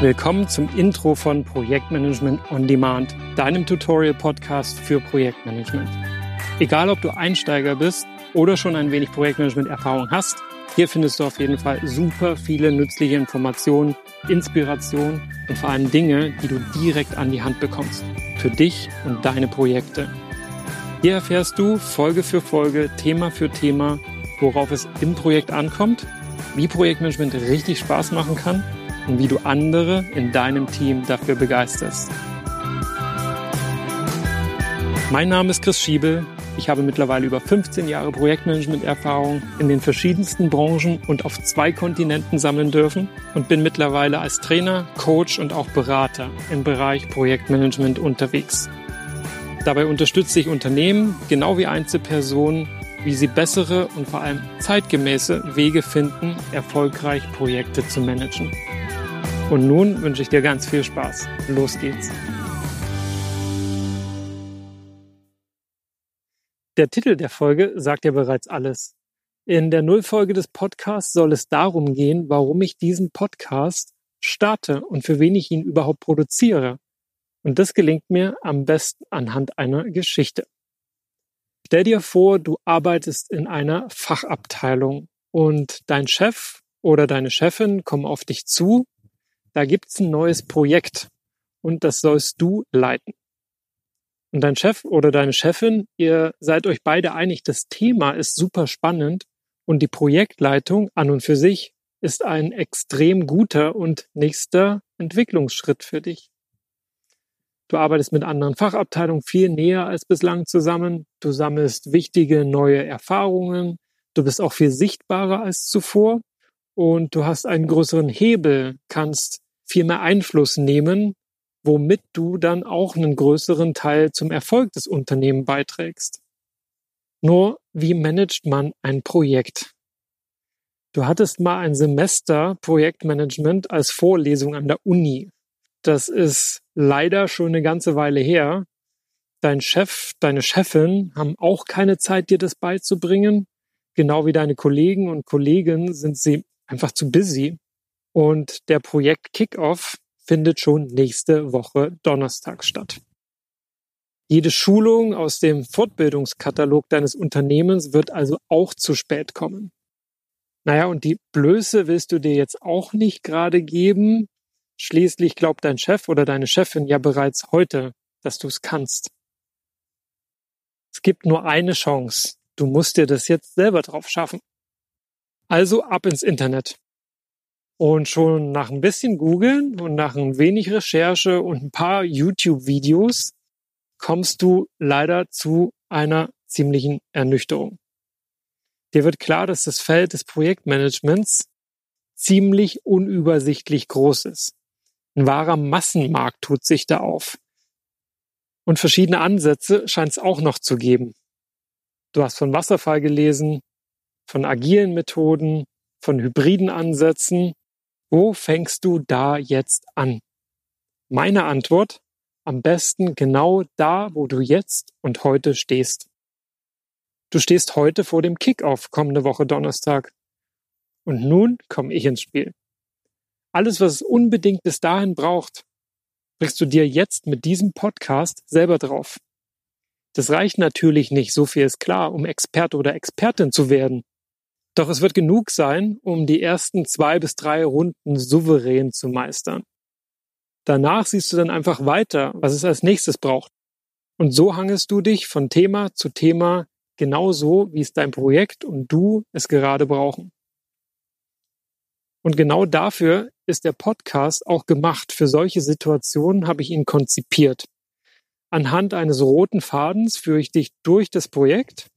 Willkommen zum Intro von Projektmanagement on Demand, deinem Tutorial-Podcast für Projektmanagement. Egal, ob du Einsteiger bist oder schon ein wenig Projektmanagement-Erfahrung hast, hier findest du auf jeden Fall super viele nützliche Informationen, Inspiration und vor allem Dinge, die du direkt an die Hand bekommst. Für dich und deine Projekte. Hier erfährst du Folge für Folge, Thema für Thema, worauf es im Projekt ankommt, wie Projektmanagement richtig Spaß machen kann und wie du andere in deinem Team dafür begeisterst. Mein Name ist Chris Schiebel. Ich habe mittlerweile über 15 Jahre Projektmanagement-Erfahrung in den verschiedensten Branchen und auf zwei Kontinenten sammeln dürfen und bin mittlerweile als Trainer, Coach und auch Berater im Bereich Projektmanagement unterwegs. Dabei unterstütze ich Unternehmen, genau wie Einzelpersonen, wie sie bessere und vor allem zeitgemäße Wege finden, erfolgreich Projekte zu managen. Und nun wünsche ich dir ganz viel Spaß. Los geht's. Der Titel der Folge sagt ja bereits alles. In der Nullfolge des Podcasts soll es darum gehen, warum ich diesen Podcast starte und für wen ich ihn überhaupt produziere. Und das gelingt mir am besten anhand einer Geschichte. Stell dir vor, du arbeitest in einer Fachabteilung und dein Chef oder deine Chefin kommen auf dich zu. Da gibt's ein neues Projekt und das sollst du leiten. Und dein Chef oder deine Chefin, ihr seid euch beide einig, das Thema ist super spannend und die Projektleitung an und für sich ist ein extrem guter und nächster Entwicklungsschritt für dich. Du arbeitest mit anderen Fachabteilungen viel näher als bislang zusammen. Du sammelst wichtige neue Erfahrungen. Du bist auch viel sichtbarer als zuvor. Und du hast einen größeren Hebel, kannst viel mehr Einfluss nehmen, womit du dann auch einen größeren Teil zum Erfolg des Unternehmens beiträgst. Nur, wie managt man ein Projekt? Du hattest mal ein Semester Projektmanagement als Vorlesung an der Uni. Das ist leider schon eine ganze Weile her. Dein Chef, deine Chefin haben auch keine Zeit, dir das beizubringen. Genau wie deine Kollegen und Kollegen sind sie einfach zu busy. Und der Projekt Kickoff findet schon nächste Woche Donnerstag statt. Jede Schulung aus dem Fortbildungskatalog deines Unternehmens wird also auch zu spät kommen. Naja, und die Blöße willst du dir jetzt auch nicht gerade geben, Schließlich glaubt dein Chef oder deine Chefin ja bereits heute, dass du es kannst. Es gibt nur eine Chance. Du musst dir das jetzt selber drauf schaffen. Also ab ins Internet. Und schon nach ein bisschen Googeln und nach ein wenig Recherche und ein paar YouTube-Videos kommst du leider zu einer ziemlichen Ernüchterung. Dir wird klar, dass das Feld des Projektmanagements ziemlich unübersichtlich groß ist. Ein wahrer Massenmarkt tut sich da auf. Und verschiedene Ansätze scheint es auch noch zu geben. Du hast von Wasserfall gelesen, von agilen Methoden, von hybriden Ansätzen. Wo fängst du da jetzt an? Meine Antwort, am besten genau da, wo du jetzt und heute stehst. Du stehst heute vor dem Kickoff kommende Woche Donnerstag. Und nun komme ich ins Spiel. Alles, was es unbedingt bis dahin braucht, bringst du dir jetzt mit diesem Podcast selber drauf. Das reicht natürlich nicht, so viel ist klar, um Experte oder Expertin zu werden. Doch es wird genug sein, um die ersten zwei bis drei Runden souverän zu meistern. Danach siehst du dann einfach weiter, was es als nächstes braucht. Und so hangest du dich von Thema zu Thema genauso, wie es dein Projekt und du es gerade brauchen. Und genau dafür ist der Podcast auch gemacht. Für solche Situationen habe ich ihn konzipiert. Anhand eines roten Fadens führe ich dich durch das Projekt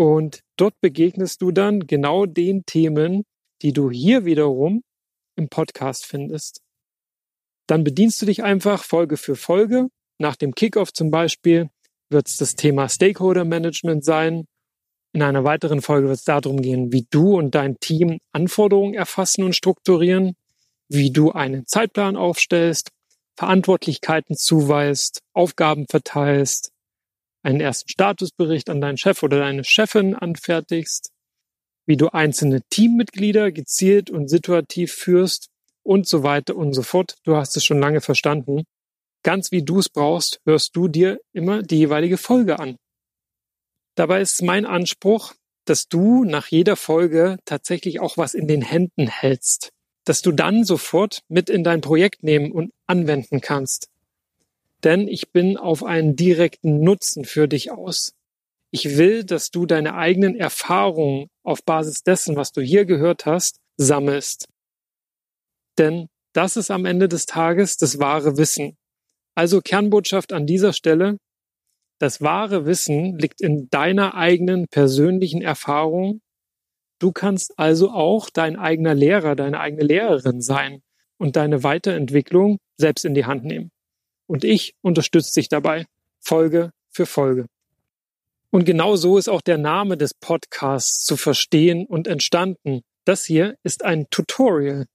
und dort begegnest du dann genau den Themen, die du hier wiederum im Podcast findest. Dann bedienst du dich einfach Folge für Folge. Nach dem Kickoff zum Beispiel wird es das Thema Stakeholder Management sein in einer weiteren Folge wird es darum gehen, wie du und dein Team Anforderungen erfassen und strukturieren, wie du einen Zeitplan aufstellst, Verantwortlichkeiten zuweist, Aufgaben verteilst, einen ersten Statusbericht an deinen Chef oder deine Chefin anfertigst, wie du einzelne Teammitglieder gezielt und situativ führst und so weiter und so fort. Du hast es schon lange verstanden. Ganz wie du es brauchst, hörst du dir immer die jeweilige Folge an. Dabei ist mein Anspruch, dass du nach jeder Folge tatsächlich auch was in den Händen hältst, dass du dann sofort mit in dein Projekt nehmen und anwenden kannst. Denn ich bin auf einen direkten Nutzen für dich aus. Ich will, dass du deine eigenen Erfahrungen auf Basis dessen, was du hier gehört hast, sammelst. Denn das ist am Ende des Tages das wahre Wissen. Also Kernbotschaft an dieser Stelle. Das wahre Wissen liegt in deiner eigenen persönlichen Erfahrung. Du kannst also auch dein eigener Lehrer, deine eigene Lehrerin sein und deine Weiterentwicklung selbst in die Hand nehmen. Und ich unterstütze dich dabei, Folge für Folge. Und genau so ist auch der Name des Podcasts zu verstehen und entstanden. Das hier ist ein Tutorial.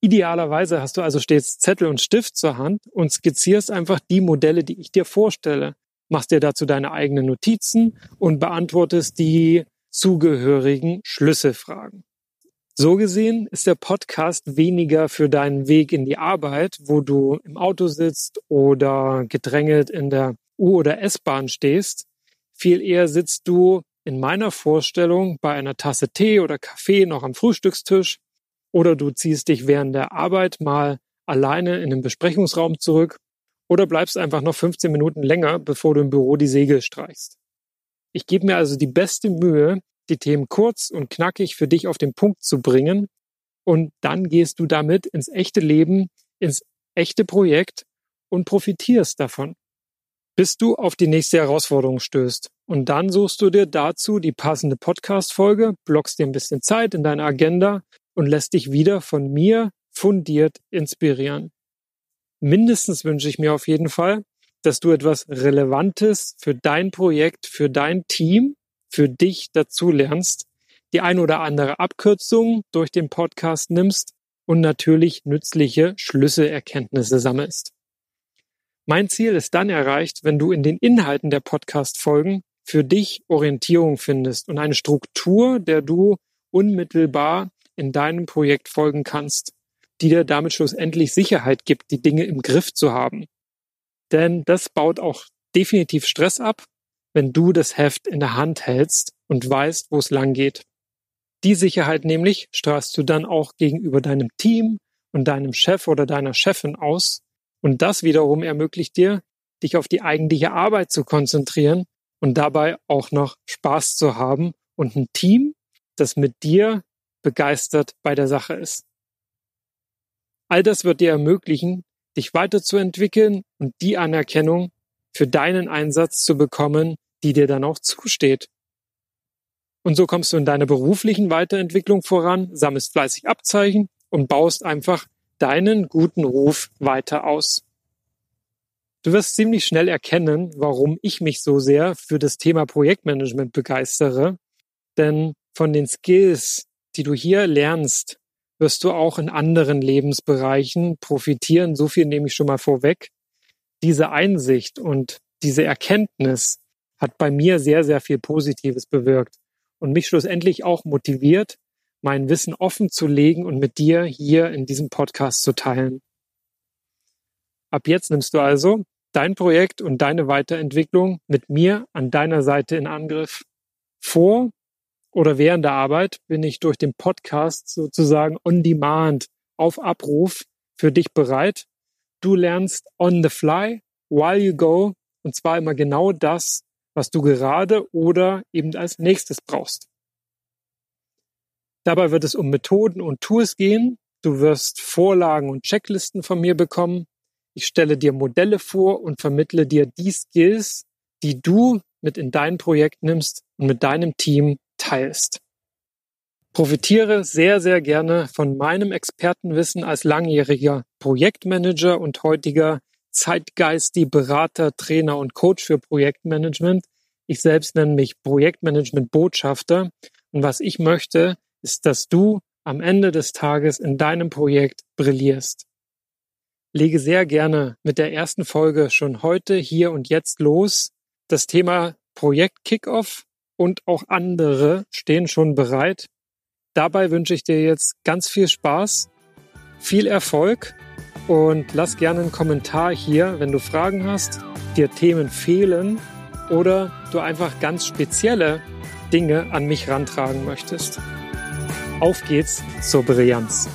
Idealerweise hast du also stets Zettel und Stift zur Hand und skizzierst einfach die Modelle, die ich dir vorstelle machst dir dazu deine eigenen Notizen und beantwortest die zugehörigen Schlüsselfragen. So gesehen ist der Podcast weniger für deinen Weg in die Arbeit, wo du im Auto sitzt oder gedrängelt in der U- oder S-Bahn stehst. Viel eher sitzt du in meiner Vorstellung bei einer Tasse Tee oder Kaffee noch am Frühstückstisch oder du ziehst dich während der Arbeit mal alleine in den Besprechungsraum zurück oder bleibst einfach noch 15 Minuten länger, bevor du im Büro die Segel streichst. Ich gebe mir also die beste Mühe, die Themen kurz und knackig für dich auf den Punkt zu bringen und dann gehst du damit ins echte Leben, ins echte Projekt und profitierst davon, bis du auf die nächste Herausforderung stößt. Und dann suchst du dir dazu die passende Podcast-Folge, blockst dir ein bisschen Zeit in deiner Agenda und lässt dich wieder von mir fundiert inspirieren mindestens wünsche ich mir auf jeden Fall, dass du etwas Relevantes für dein Projekt, für dein Team, für dich dazu lernst, die ein oder andere Abkürzung durch den Podcast nimmst und natürlich nützliche Schlüsselerkenntnisse sammelst. Mein Ziel ist dann erreicht, wenn du in den Inhalten der Podcast-Folgen für dich Orientierung findest und eine Struktur, der du unmittelbar in deinem Projekt folgen kannst die dir damit schlussendlich Sicherheit gibt, die Dinge im Griff zu haben. Denn das baut auch definitiv Stress ab, wenn du das Heft in der Hand hältst und weißt, wo es lang geht. Die Sicherheit nämlich strahlst du dann auch gegenüber deinem Team und deinem Chef oder deiner Chefin aus. Und das wiederum ermöglicht dir, dich auf die eigentliche Arbeit zu konzentrieren und dabei auch noch Spaß zu haben und ein Team, das mit dir begeistert bei der Sache ist. All das wird dir ermöglichen, dich weiterzuentwickeln und die Anerkennung für deinen Einsatz zu bekommen, die dir dann auch zusteht. Und so kommst du in deiner beruflichen Weiterentwicklung voran, sammelst fleißig Abzeichen und baust einfach deinen guten Ruf weiter aus. Du wirst ziemlich schnell erkennen, warum ich mich so sehr für das Thema Projektmanagement begeistere. Denn von den Skills, die du hier lernst, wirst du auch in anderen Lebensbereichen profitieren. So viel nehme ich schon mal vorweg. Diese Einsicht und diese Erkenntnis hat bei mir sehr, sehr viel Positives bewirkt und mich schlussendlich auch motiviert, mein Wissen offen zu legen und mit dir hier in diesem Podcast zu teilen. Ab jetzt nimmst du also dein Projekt und deine Weiterentwicklung mit mir an deiner Seite in Angriff. Vor oder während der Arbeit bin ich durch den Podcast sozusagen on demand auf Abruf für dich bereit. Du lernst on the fly, while you go, und zwar immer genau das, was du gerade oder eben als nächstes brauchst. Dabei wird es um Methoden und Tools gehen. Du wirst Vorlagen und Checklisten von mir bekommen. Ich stelle dir Modelle vor und vermittle dir die Skills, die du mit in dein Projekt nimmst und mit deinem Team teilst. Profitiere sehr, sehr gerne von meinem Expertenwissen als langjähriger Projektmanager und heutiger Zeitgeisty Berater, Trainer und Coach für Projektmanagement. Ich selbst nenne mich Projektmanagement Botschafter. Und was ich möchte, ist, dass du am Ende des Tages in deinem Projekt brillierst. Lege sehr gerne mit der ersten Folge schon heute, hier und jetzt los. Das Thema Projekt Kickoff und auch andere stehen schon bereit. Dabei wünsche ich dir jetzt ganz viel Spaß, Viel Erfolg und lass gerne einen Kommentar hier, wenn du Fragen hast, dir Themen fehlen oder du einfach ganz spezielle Dinge an mich rantragen möchtest. Auf geht's zur Brillanz.